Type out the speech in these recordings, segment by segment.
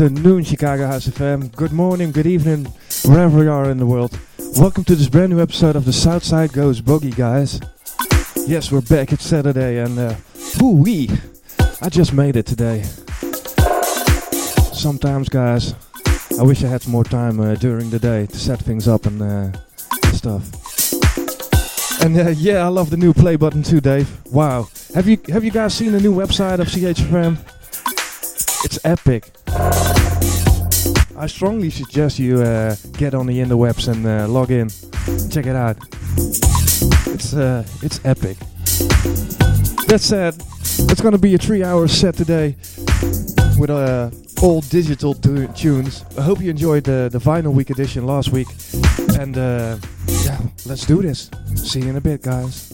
Afternoon, Chicago House FM. Good morning, good evening, wherever you are in the world. Welcome to this brand new episode of the Southside Goes Boogie, guys. Yes, we're back. It's Saturday, and uh, wee, I just made it today. Sometimes, guys, I wish I had more time uh, during the day to set things up and uh, stuff. And uh, yeah, I love the new play button too, Dave. Wow, have you have you guys seen the new website of CHFM? It's epic. I strongly suggest you uh, get on the interwebs and uh, log in. Check it out. It's uh, it's epic. That said, it's gonna be a three-hour set today with uh, all digital tu- tunes. I hope you enjoyed the the vinyl week edition last week, and uh, yeah, let's do this. See you in a bit, guys.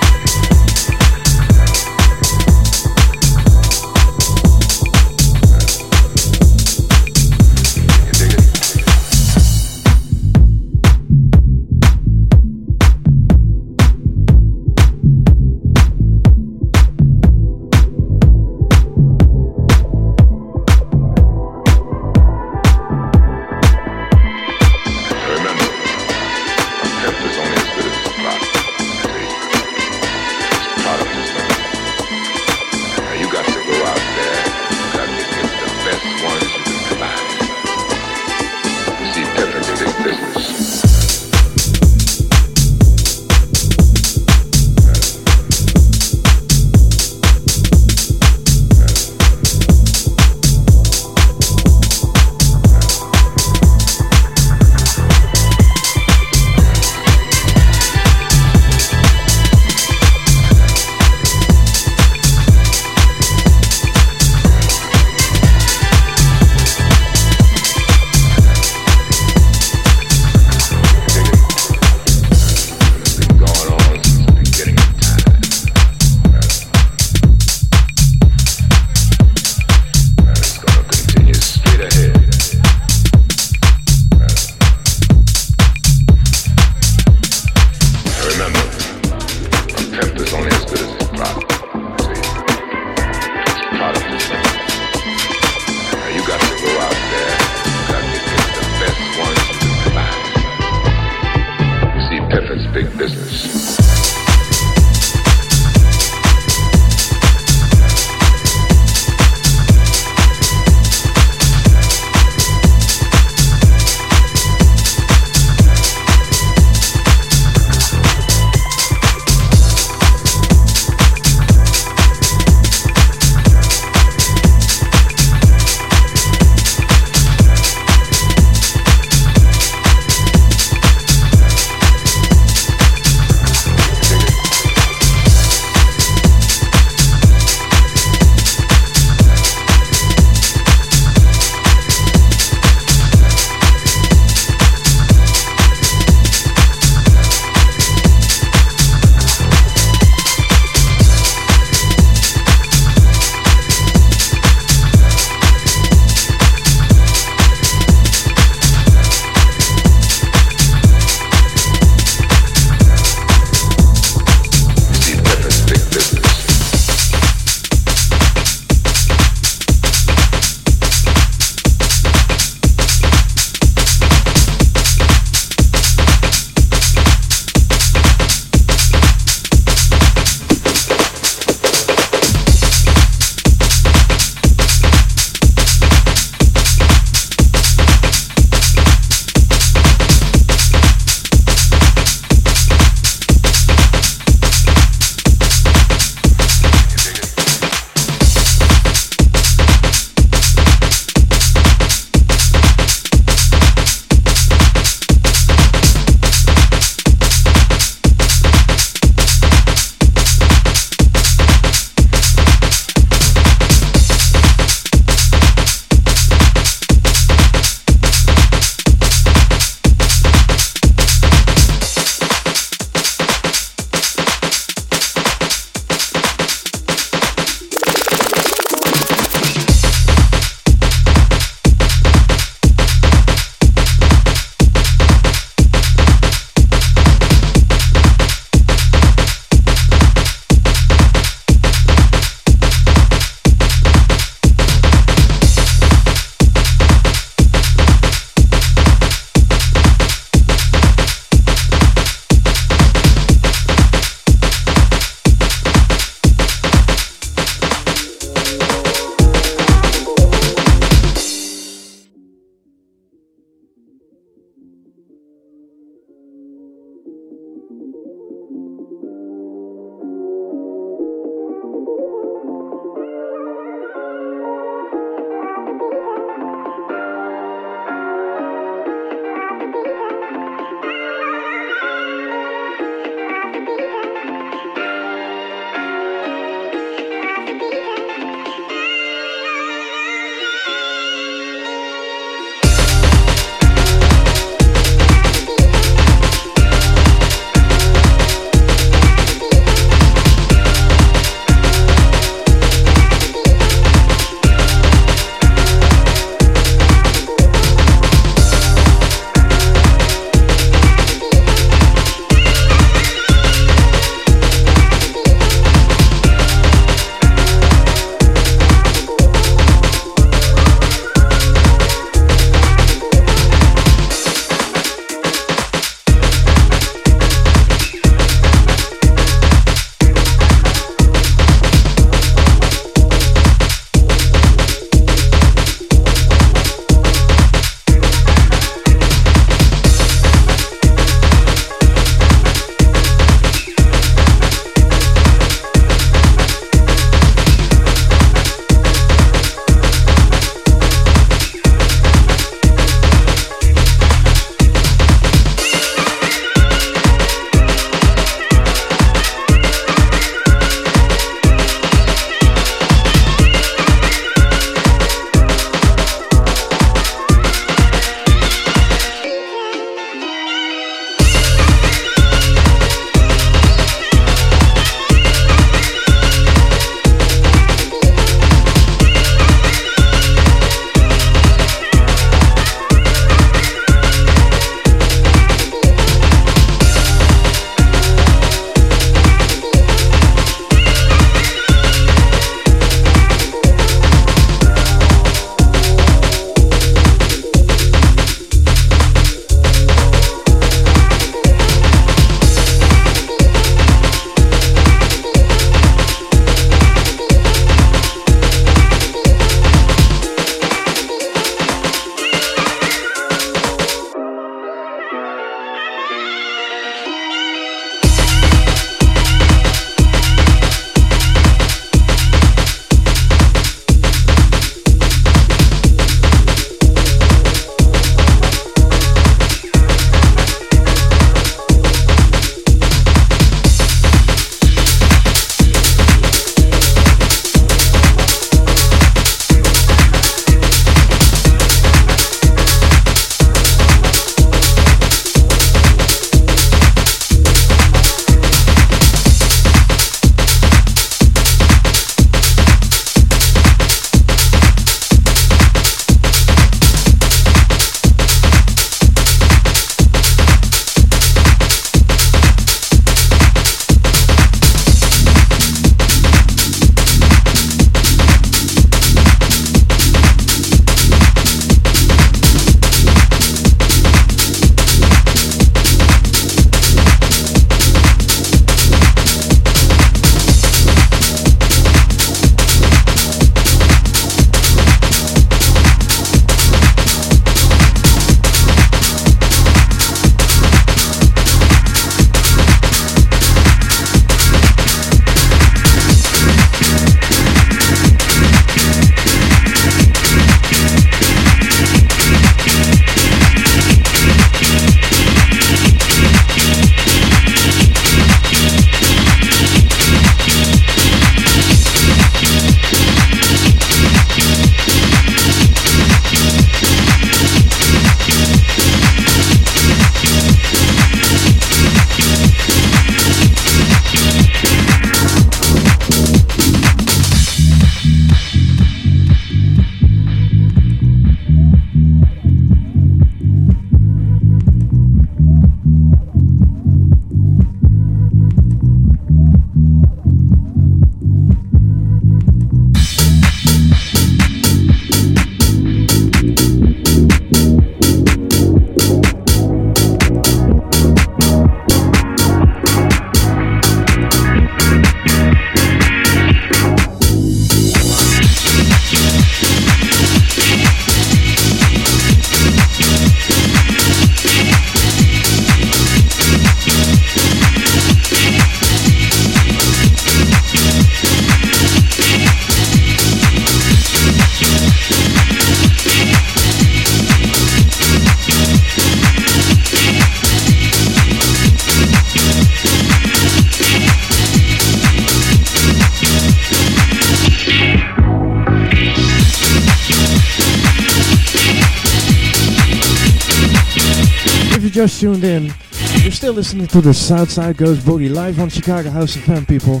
Listening to the Southside Goes Boogie live on Chicago House FM, people.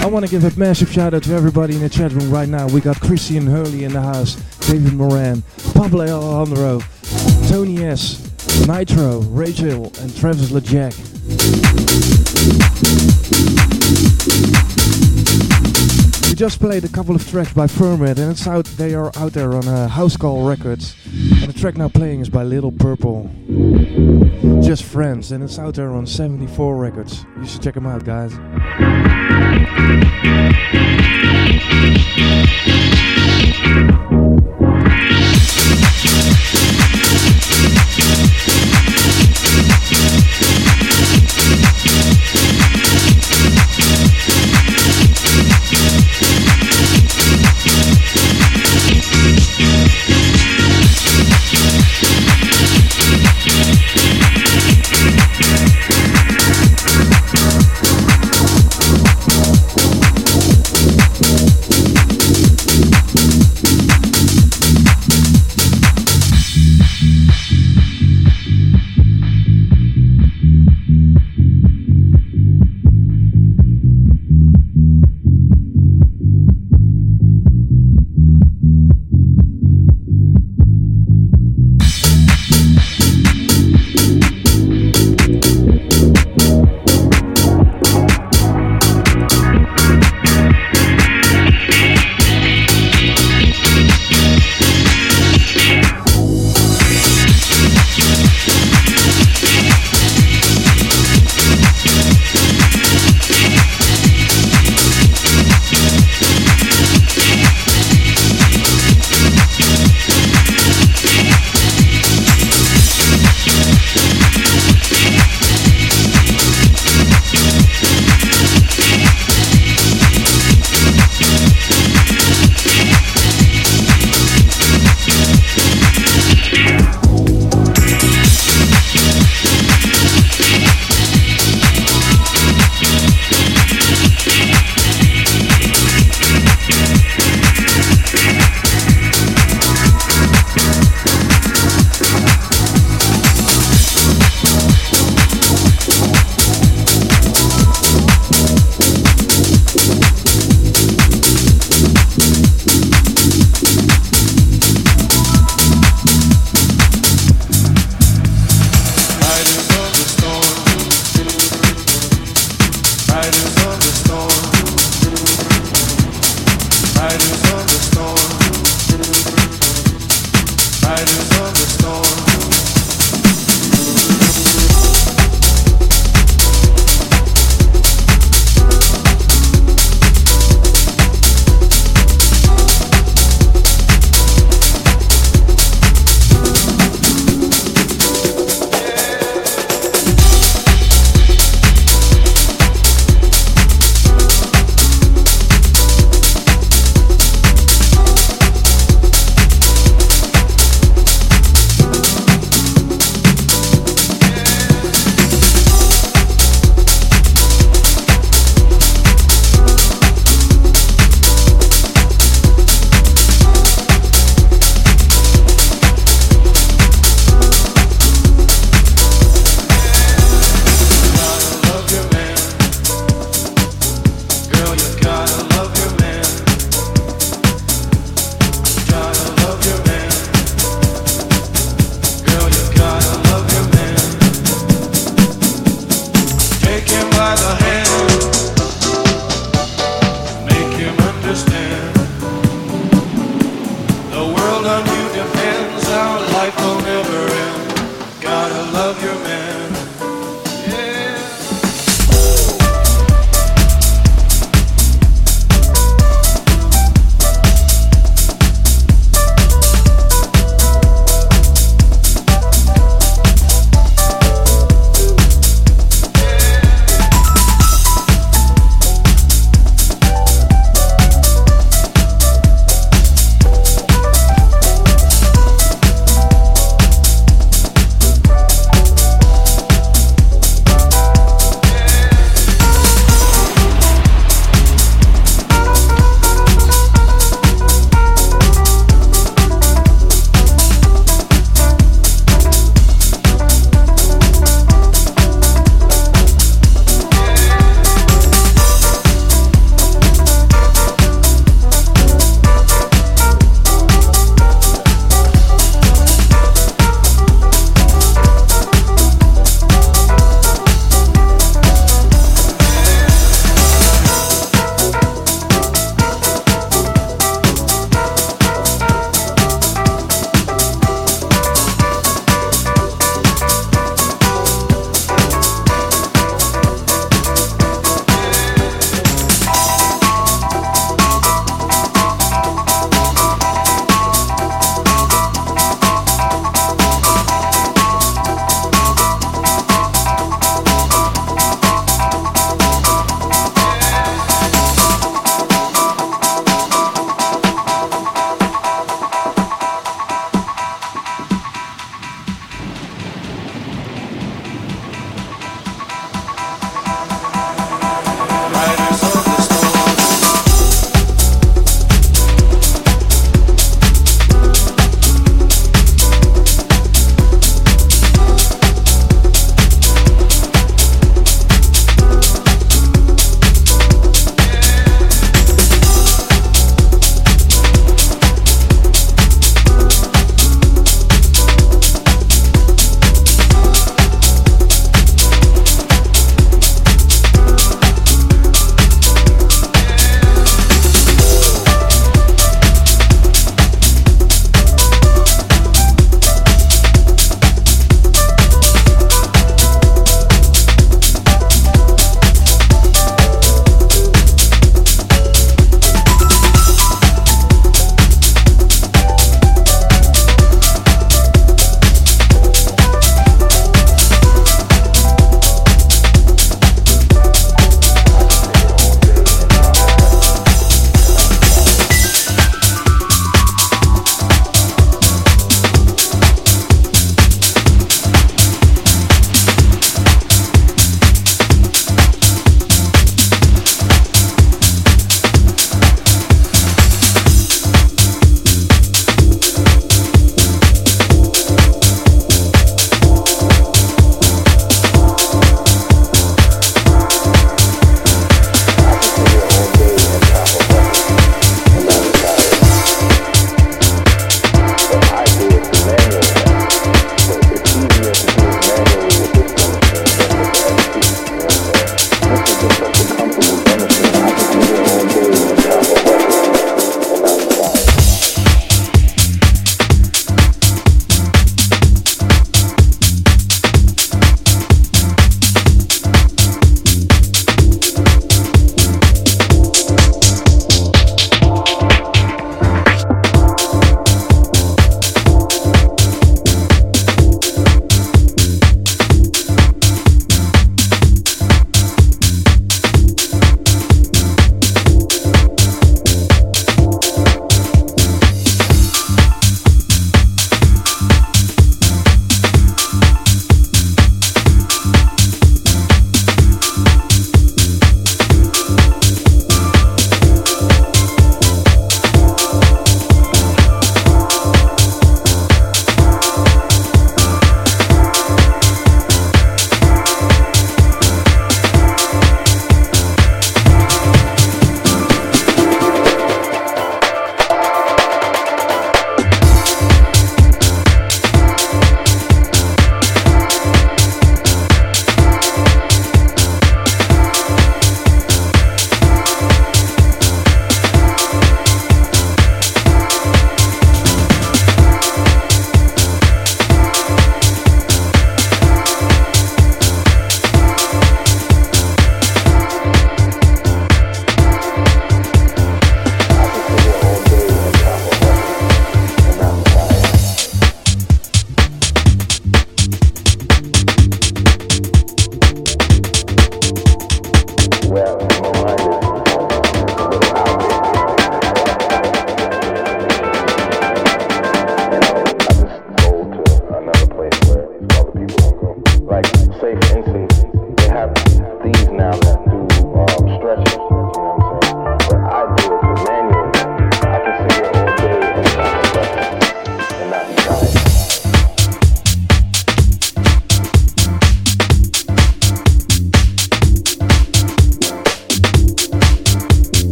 I want to give a massive shout out to everybody in the chat room right now. We got Christian Hurley in the house, David Moran, Pablo Alejandro, Tony S, Nitro, Rachel, and Travis LeJack. We just played a couple of tracks by Furmit, and it's out. They are out there on uh, House Call Records, and the track now playing is by Little Purple. Just Friends, and it's out there on 74 Records. You should check them out, guys.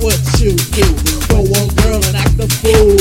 what you do. Go on, girl, and act a fool.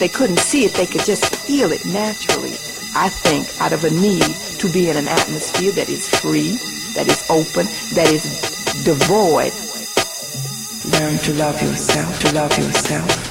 they couldn't see it, they could just feel it naturally. I think out of a need to be in an atmosphere that is free, that is open, that is devoid. Learn to love yourself, to love yourself.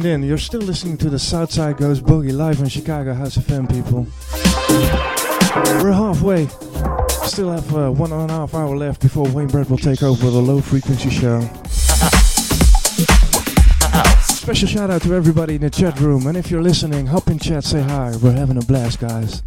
tuned in. You're still listening to the Southside Goes Boogie live on Chicago House of Fame, people. We're halfway. Still have uh, one and a half hour left before Wayne Brett will take over the low frequency show. Special shout out to everybody in the chat room, and if you're listening, hop in chat, say hi. We're having a blast, guys.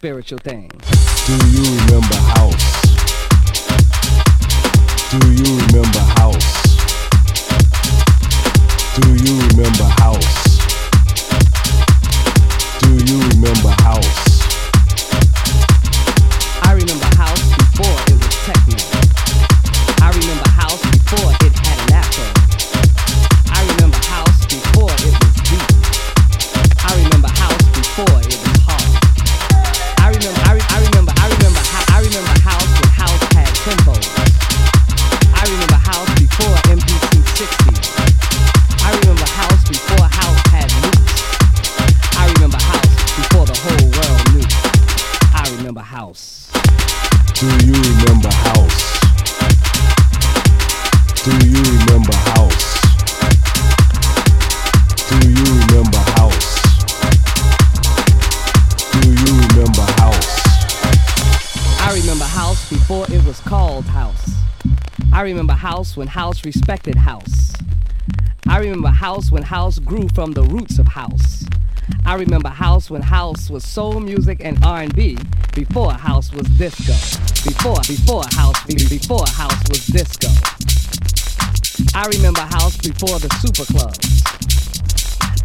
spiritual thing. most respected house. I remember house when house grew from the roots of house. I remember house when house was soul music and R&B before house was disco. Before before house before house was disco. I remember house before the super clubs.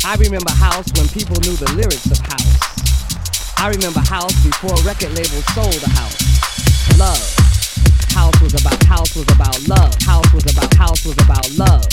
I remember house when people knew the lyrics of house. I remember house before record labels sold a house. Love. House was about house was about love love.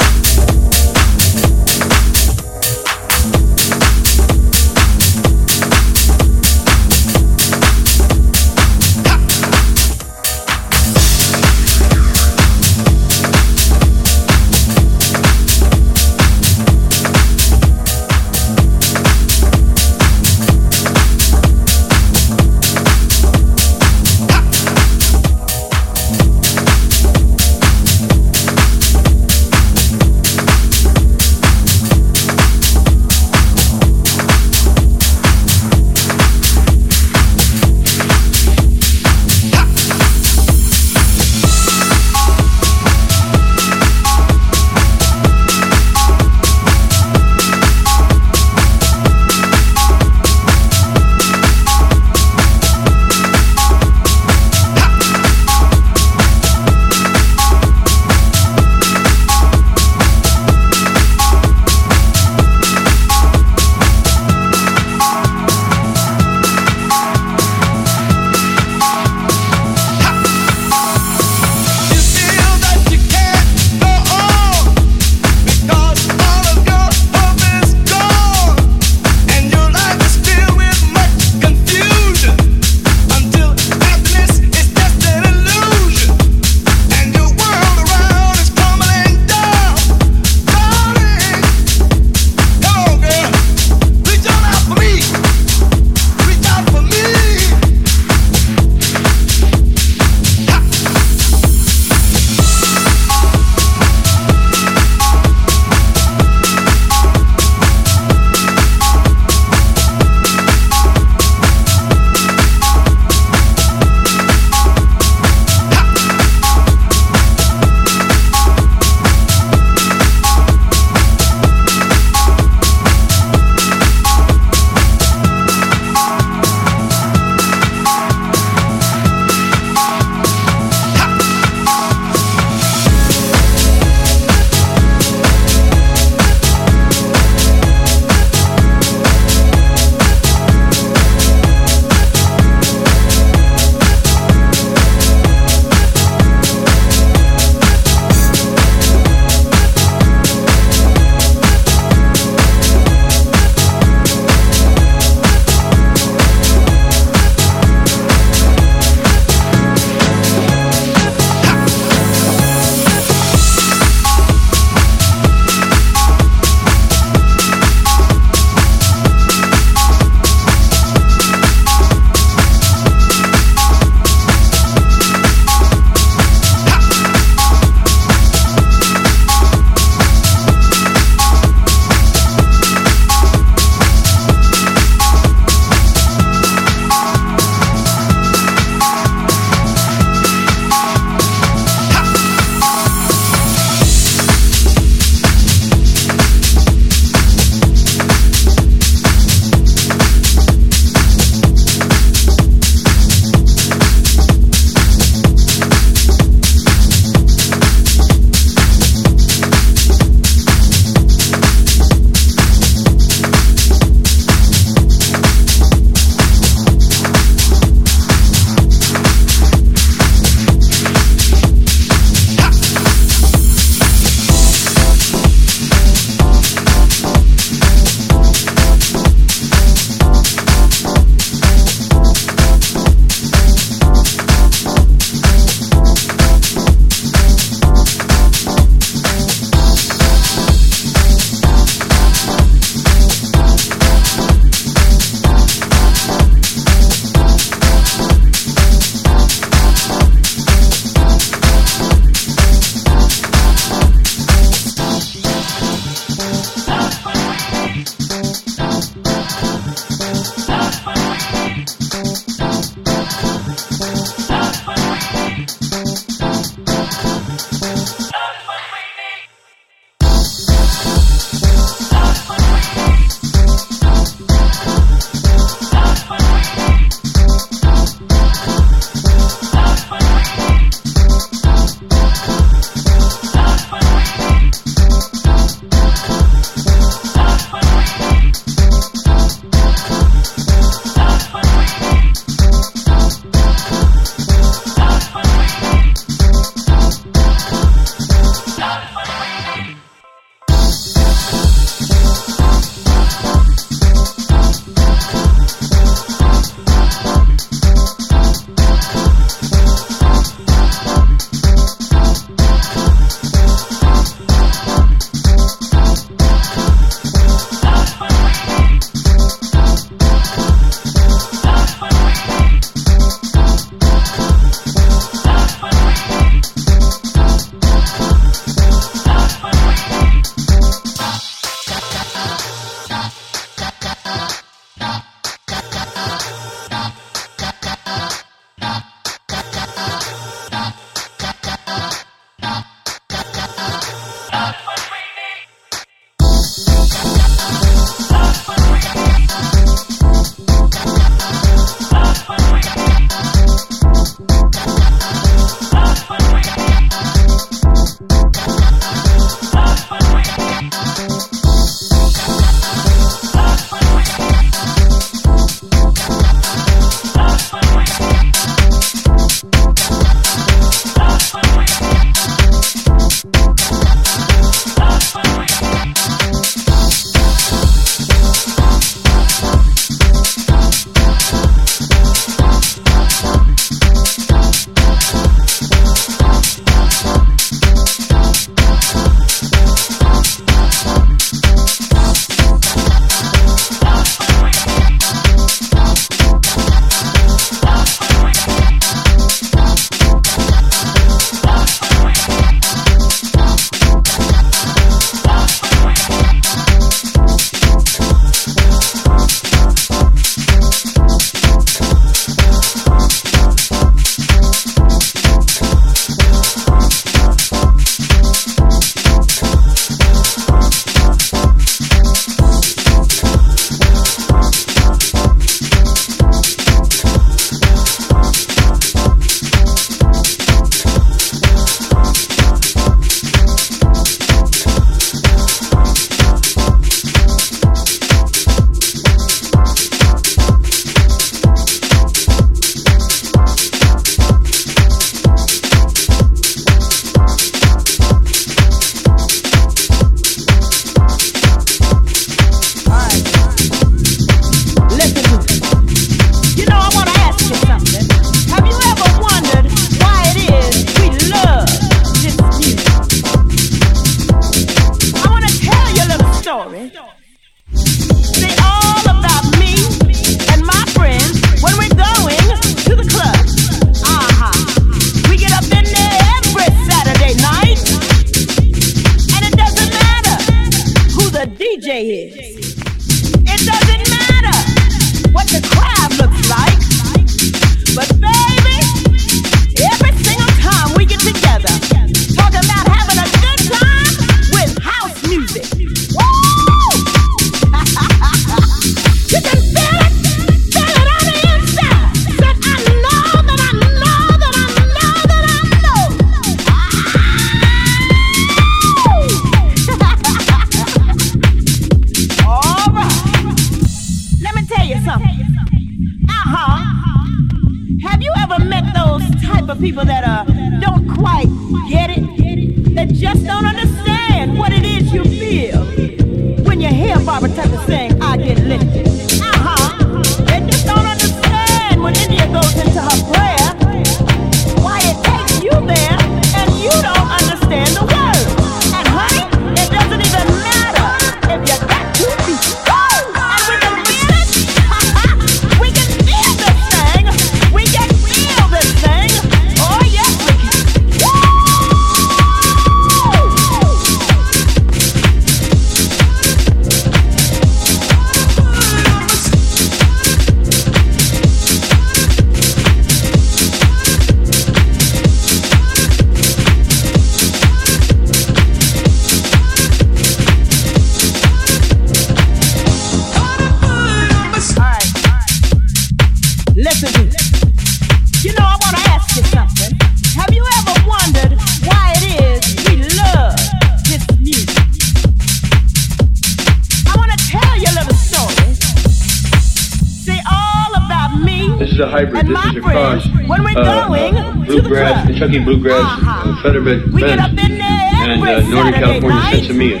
bluegrass, uh, featherman band, and uh, Northern California Sinsemilla.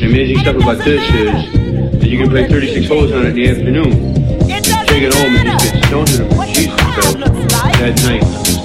The amazing stuff about this is that you can play 36 holes on it in the afternoon. Take it home and just get stoned in Jesus, That night.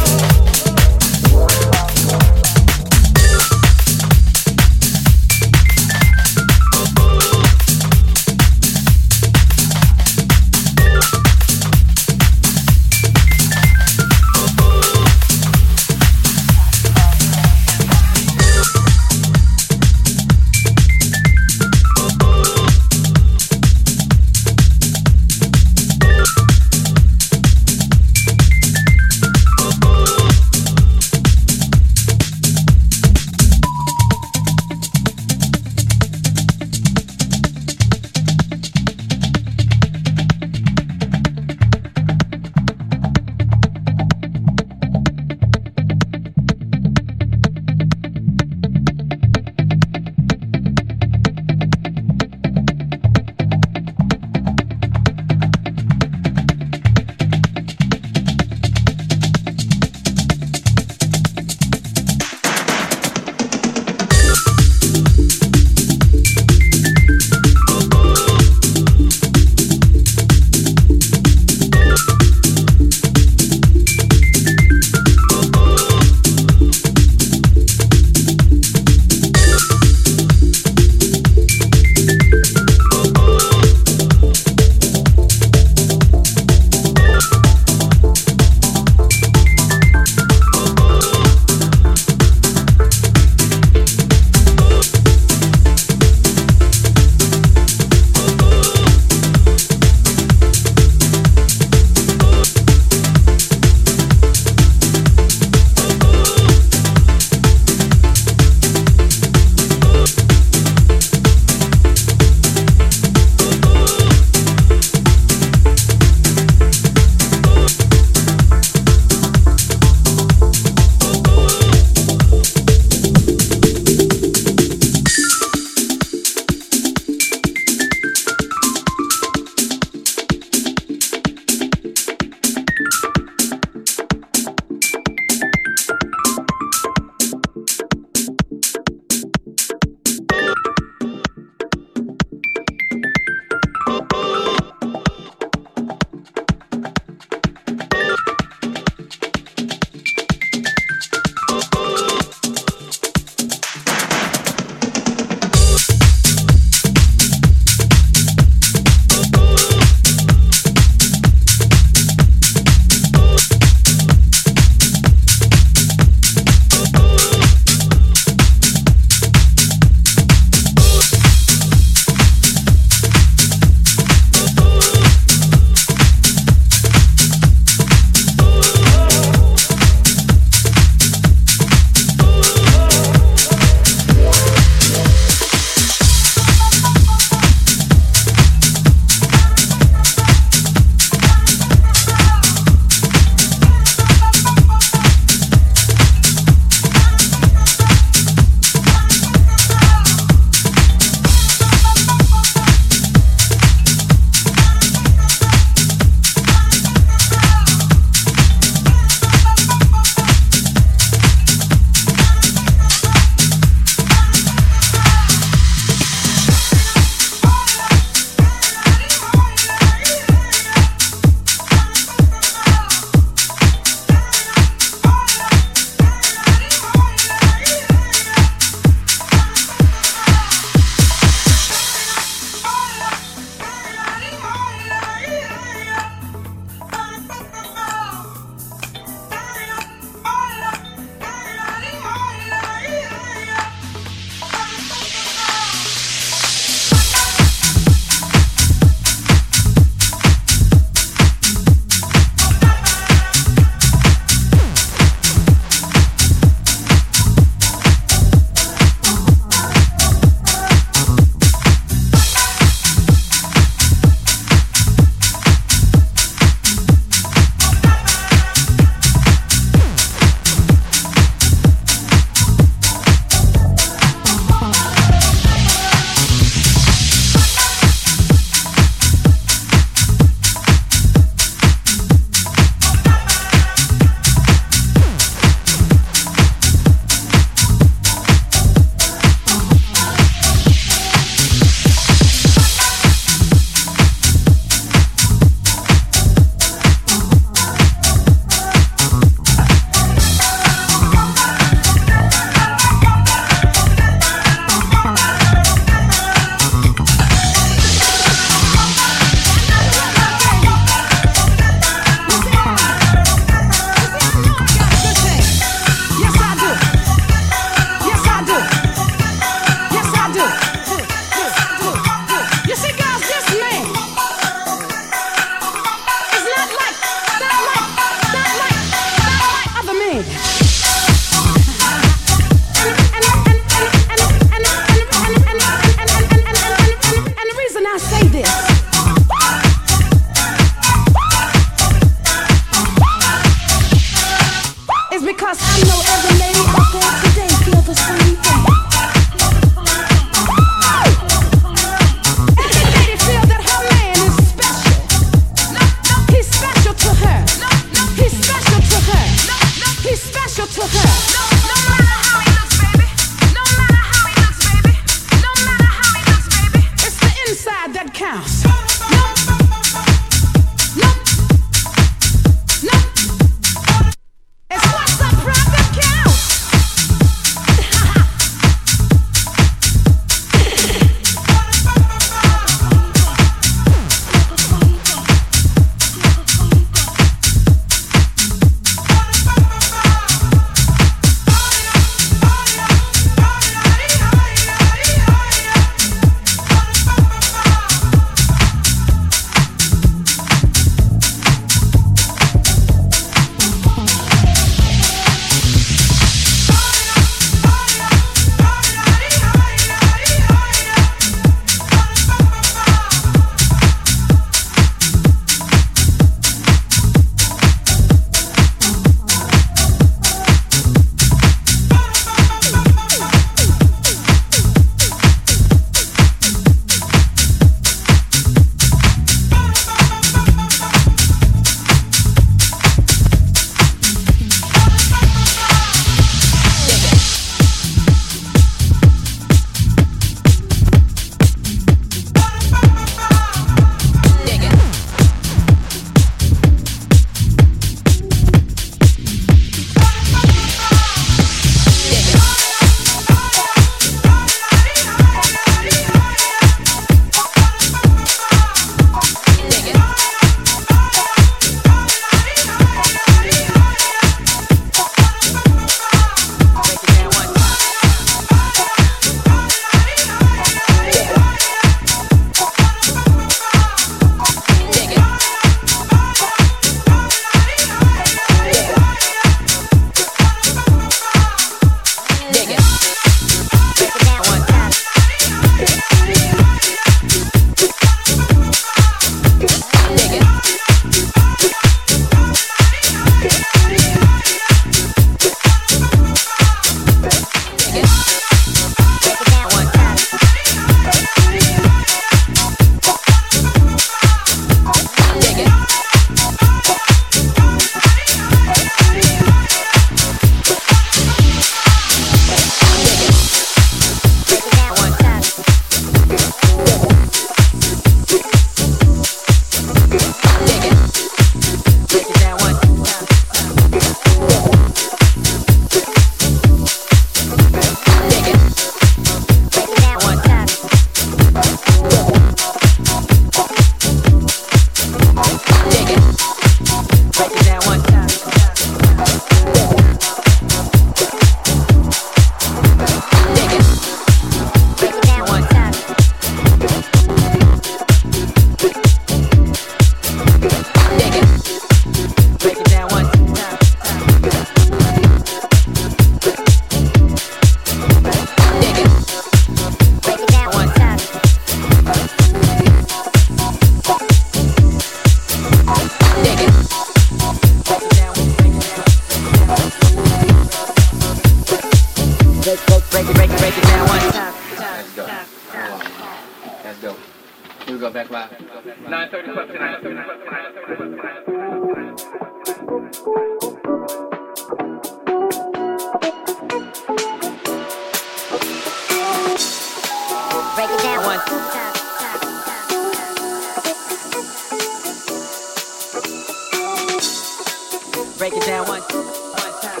Break it down one one time.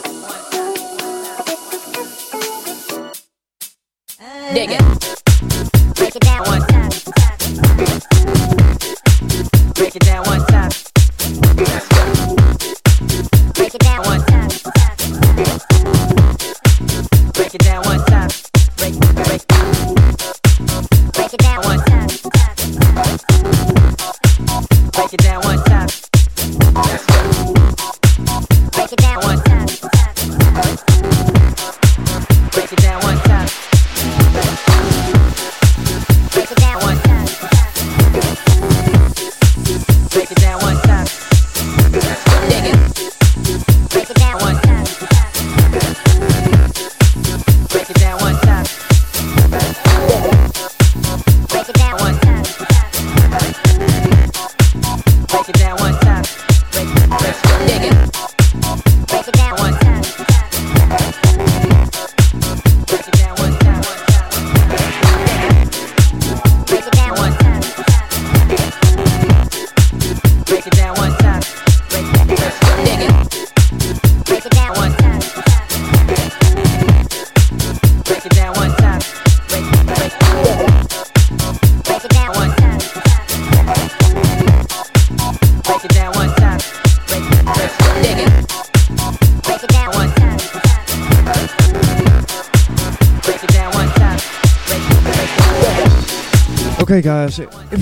Dig it.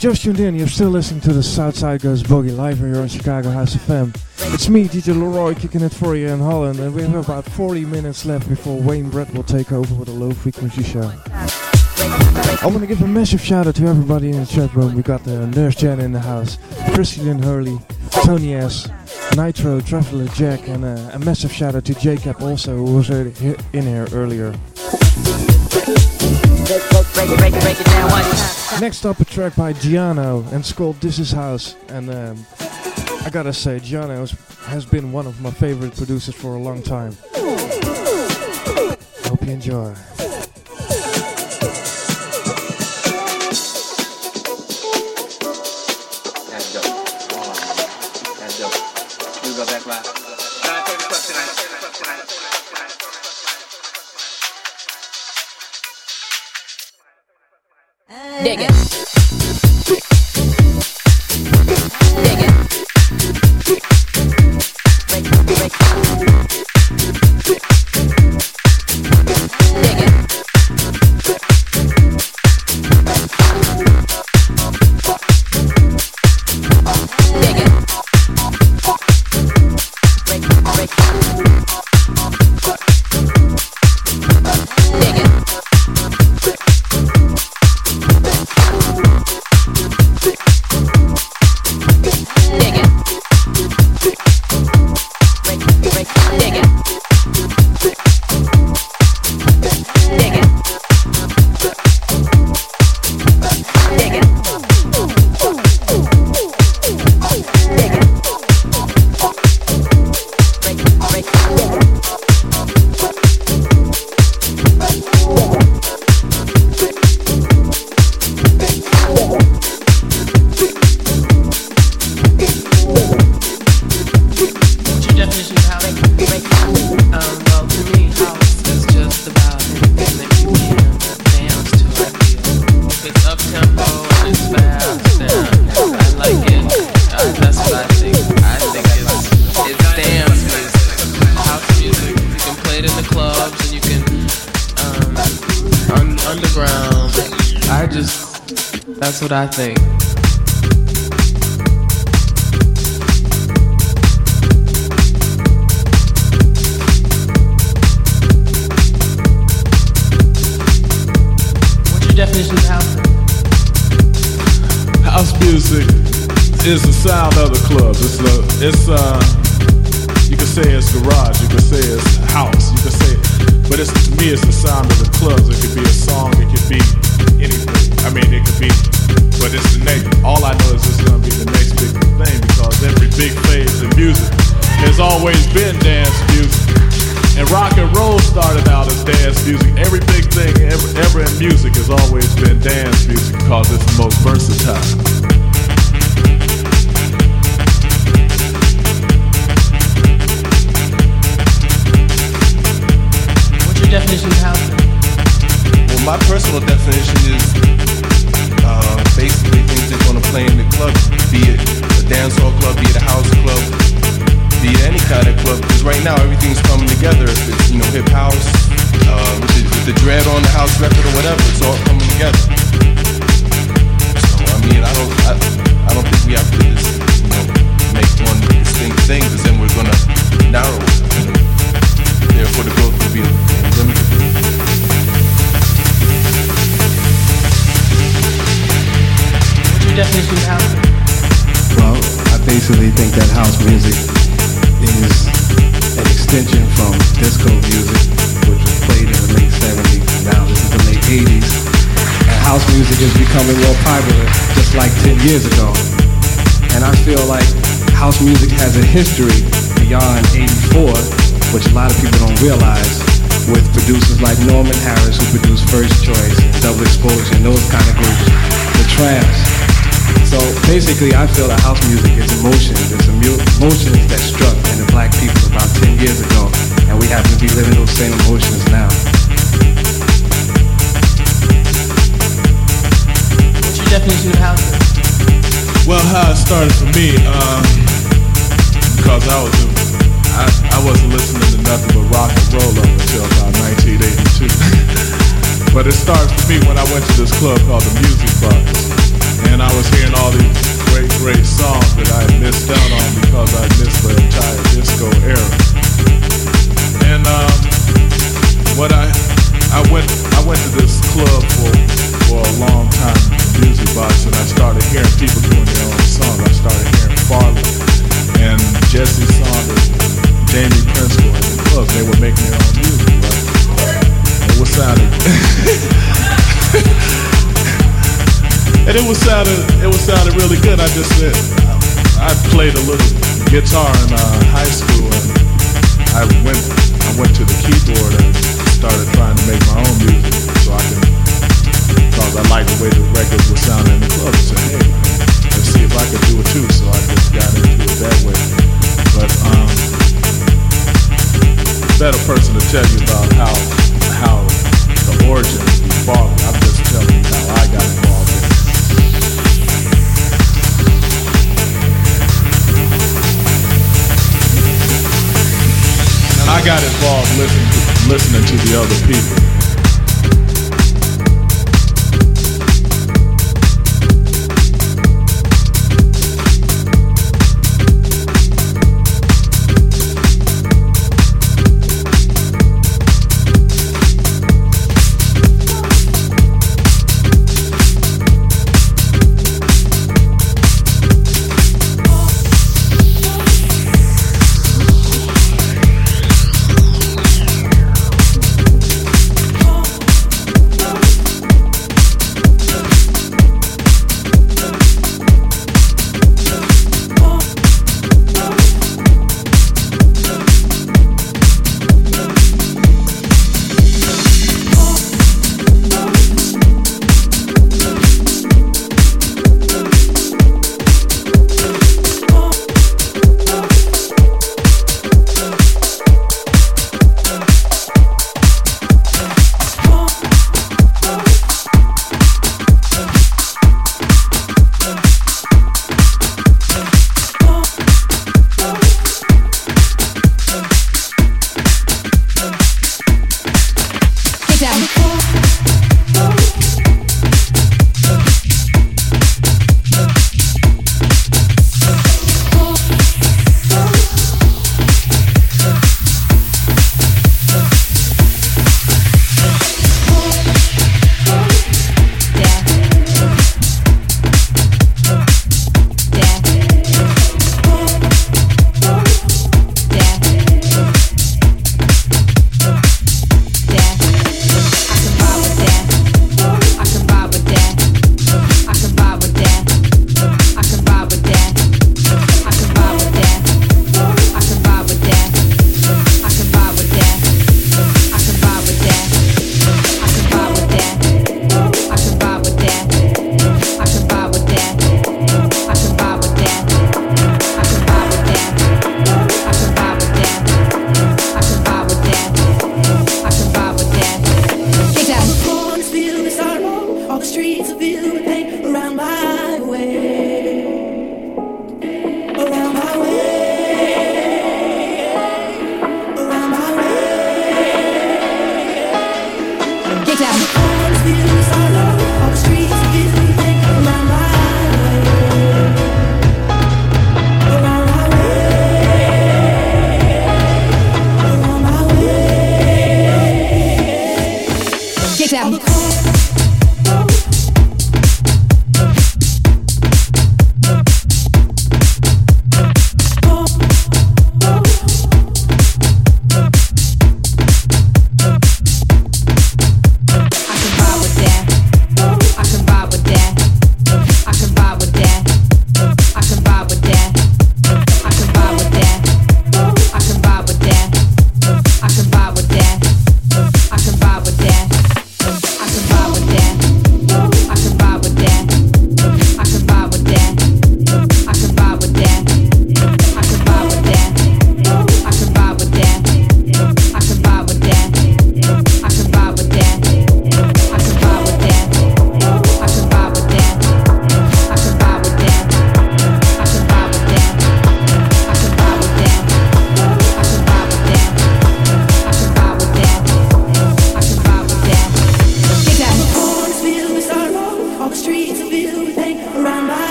Just tuned in, you're still listening to the Southside Goes Boogie live here on Chicago House FM. It's me, DJ Leroy, kicking it for you in Holland, and we have about 40 minutes left before Wayne Brett will take over with a low frequency show. I want to give a massive shout out to everybody in the chat room. We got the Nurse Jen in the house, Christian Hurley, Tony S, Nitro, Traveler Jack, and uh, a massive shout out to Jacob also, who was in here earlier. Next up, a track by Giano, and it's called This Is House. And um, I gotta say, Giano has- has been one of my favorite producers for a long time. Hope you enjoy. Like 10 years ago. And I feel like house music has a history beyond 84, which a lot of people don't realize, with producers like Norman Harris, who produced First Choice, Double Exposure, and those kind of groups, the Trammps. So basically, I feel that house music is emotions. It's emotions that struck in the black people about 10 years ago, and we happen to be living those same emotions now. definition of house Well, how it started for me, um, because I was I, I wasn't listening to nothing but rock and roll up until about 1982. but it started for me when I went to this club called the Music Box, and I was hearing all these great, great songs that I had missed out on because I missed the entire disco era. And um, what I I went I went to this club for for a long time music box and I started hearing people doing their own songs. I started hearing Farley and Jesse Saunders, Jamie Principle and club. They were making their own music, right? And it was sounding. and it was sounding, it was sounding really good. I just said, I played a little guitar in uh, high school and I went, I went to the keyboard and started trying to make my own music so I could because I liked the way the records were sounding in the club. Said, hey, let's see if I could do it too. So I just got into it that way. But um, better person to tell you about how how the origin evolved. I'm just telling you how I got involved I got involved listening to, listening to the other people.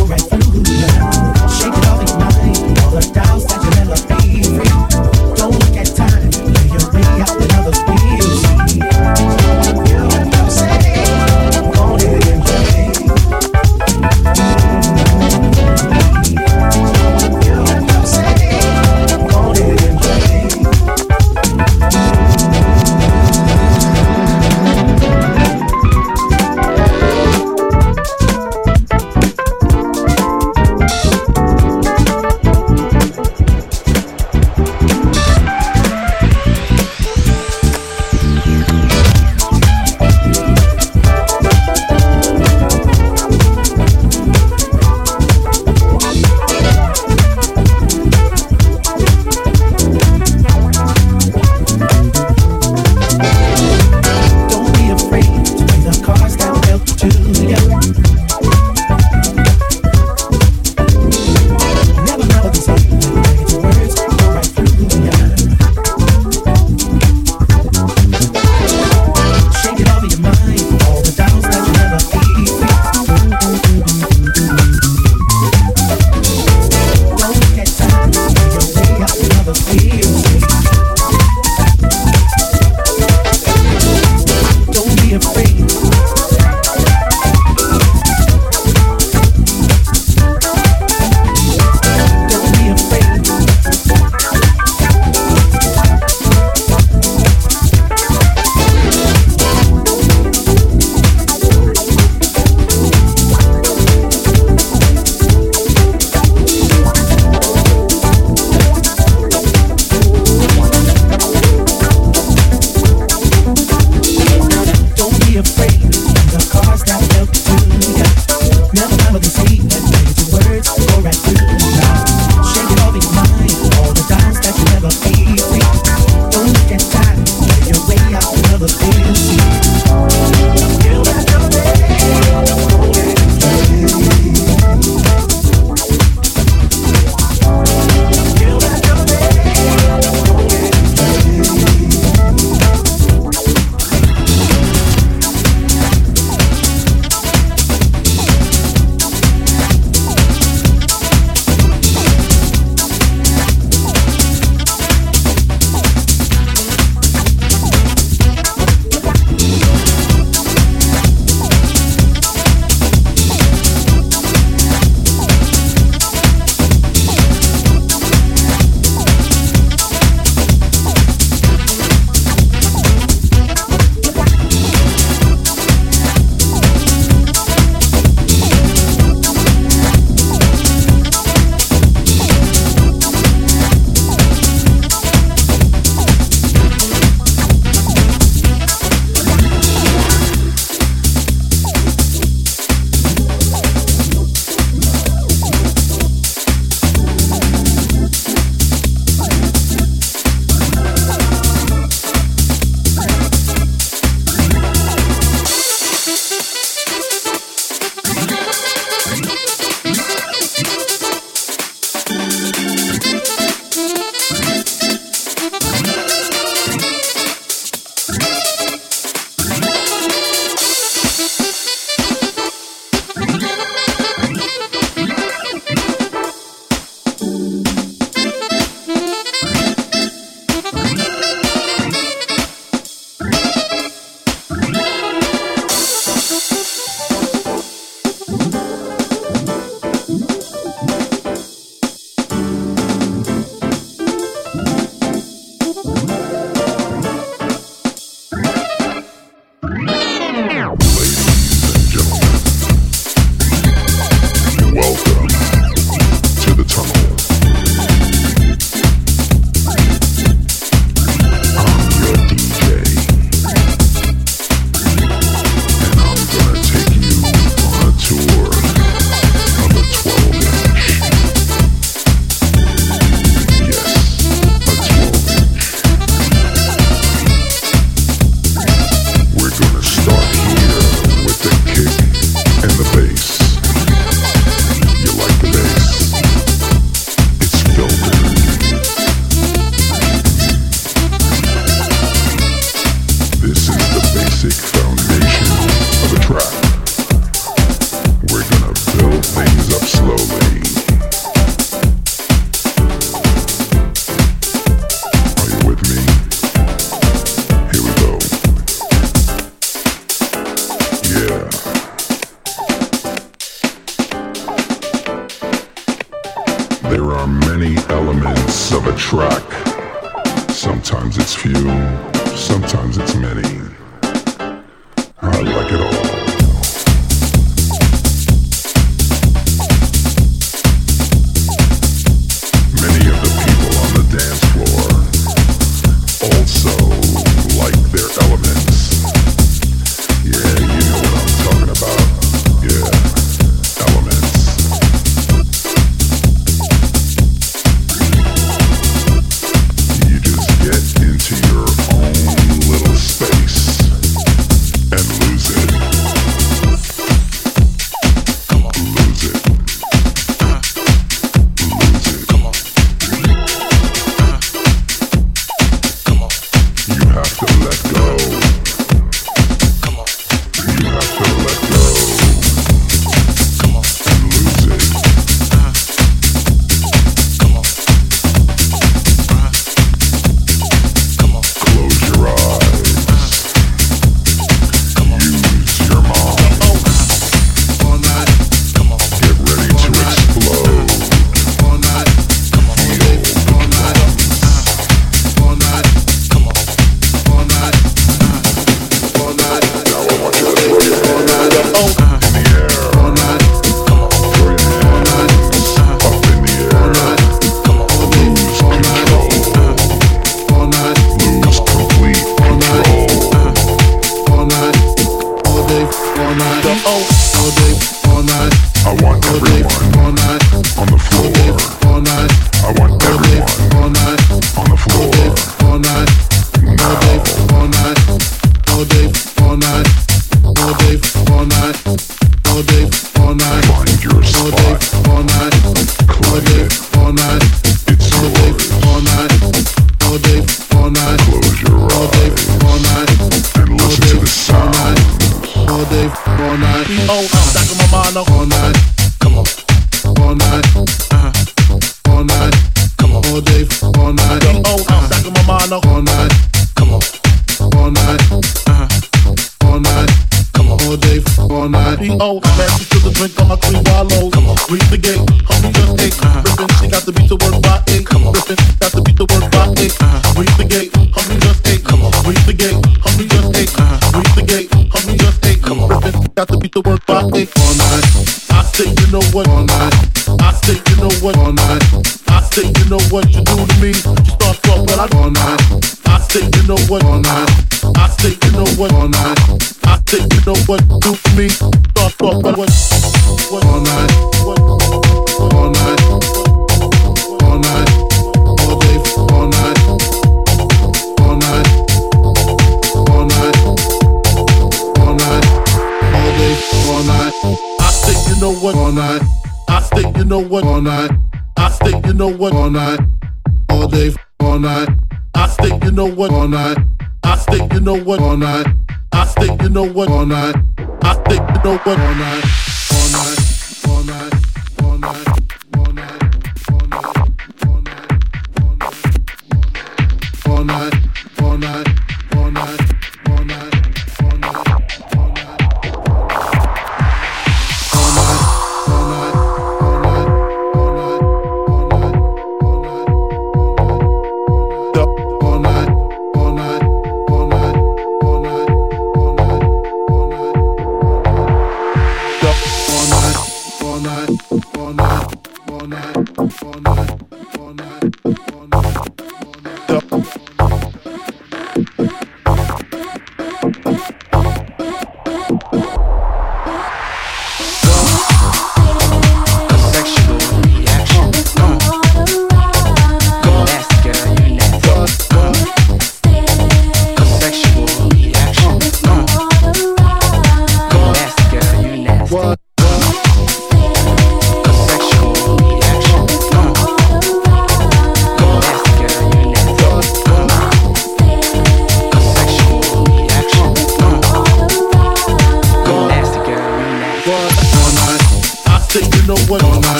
Words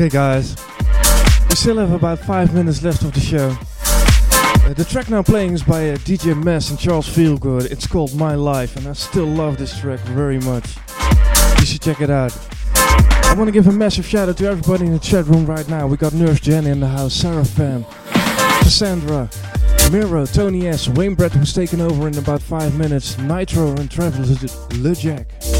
Okay, guys, we still have about five minutes left of the show. Uh, the track now playing is by uh, DJ Mess and Charles Feelgood. It's called My Life, and I still love this track very much. You should check it out. I want to give a massive shout out to everybody in the chat room right now. We got Nurse Jenny in the house, Sarah Pham, Cassandra, Miro, Tony S, Wayne Brett, who's taking over in about five minutes, Nitro, and LeJack. I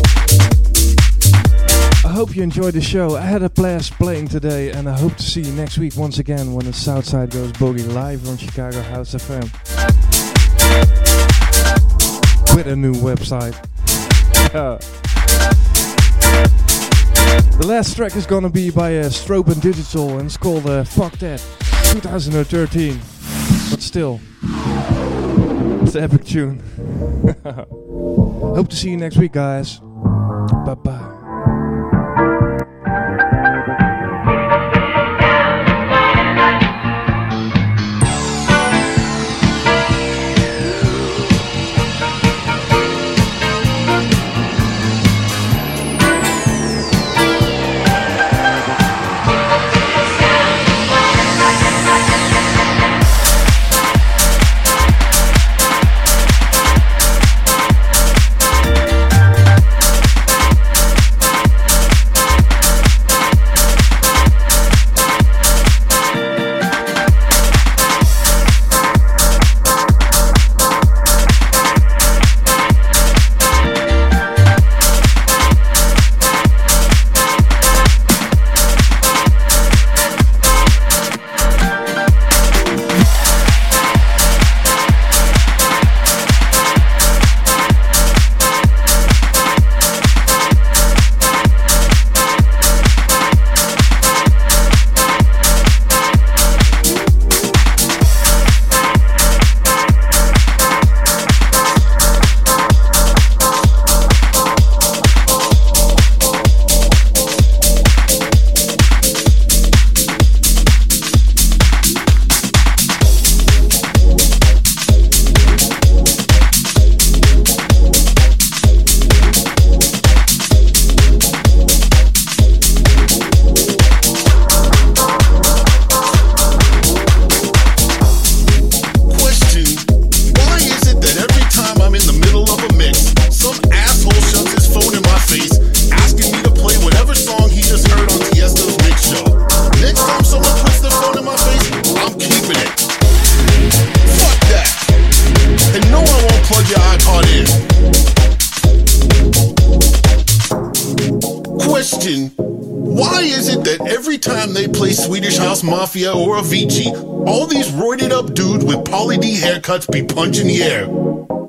hope you enjoyed the show. I had a blast playing today, and I hope to see you next week once again when the Southside Goes Boogie live on Chicago House FM with a new website. the last track is gonna be by uh, Strobe and Digital, and it's called uh, "Fuck That" 2013. But still, it's an epic tune. hope to see you next week, guys. Bye bye.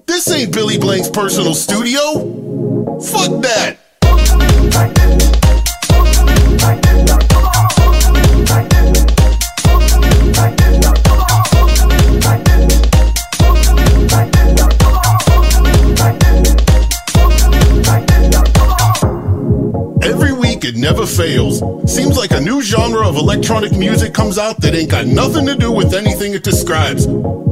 This ain't Billy Blanks' personal studio. Fuck that. it never fails. Seems like a new genre of electronic music comes out that ain't got nothing to do with anything it describes.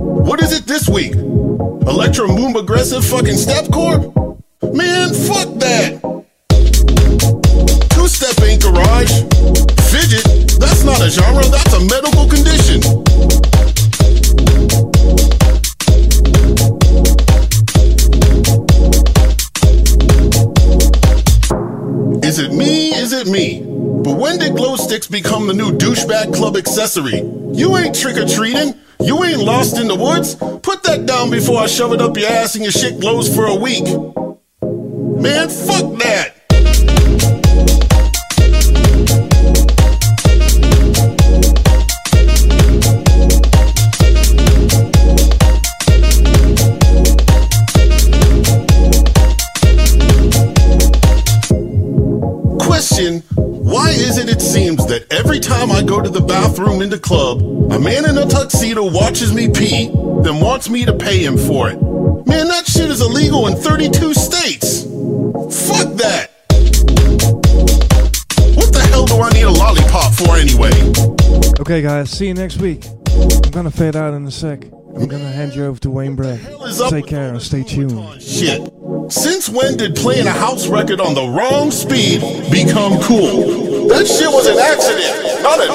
What is it this week? Electro Moom Aggressive fucking Stepcore? Man, fuck that! Two step ain't garage. Fidget, that's not a genre, that's a medical condition. Is it me? Is it me? But when did glow sticks become the new douchebag club accessory? You ain't trick or treating. Before I shove it up your ass and your shit glows for a week. Wants me to pay him for it? Man, that shit is illegal in 32 states. Fuck that. What the hell do I need a lollipop for anyway? Okay, guys, see you next week. I'm gonna fade out in a sec. I'm gonna hand you over to Wayne Bragg. Take care and stay tuned. Shit. Since when did playing a house record on the wrong speed become cool? That shit was an accident, not a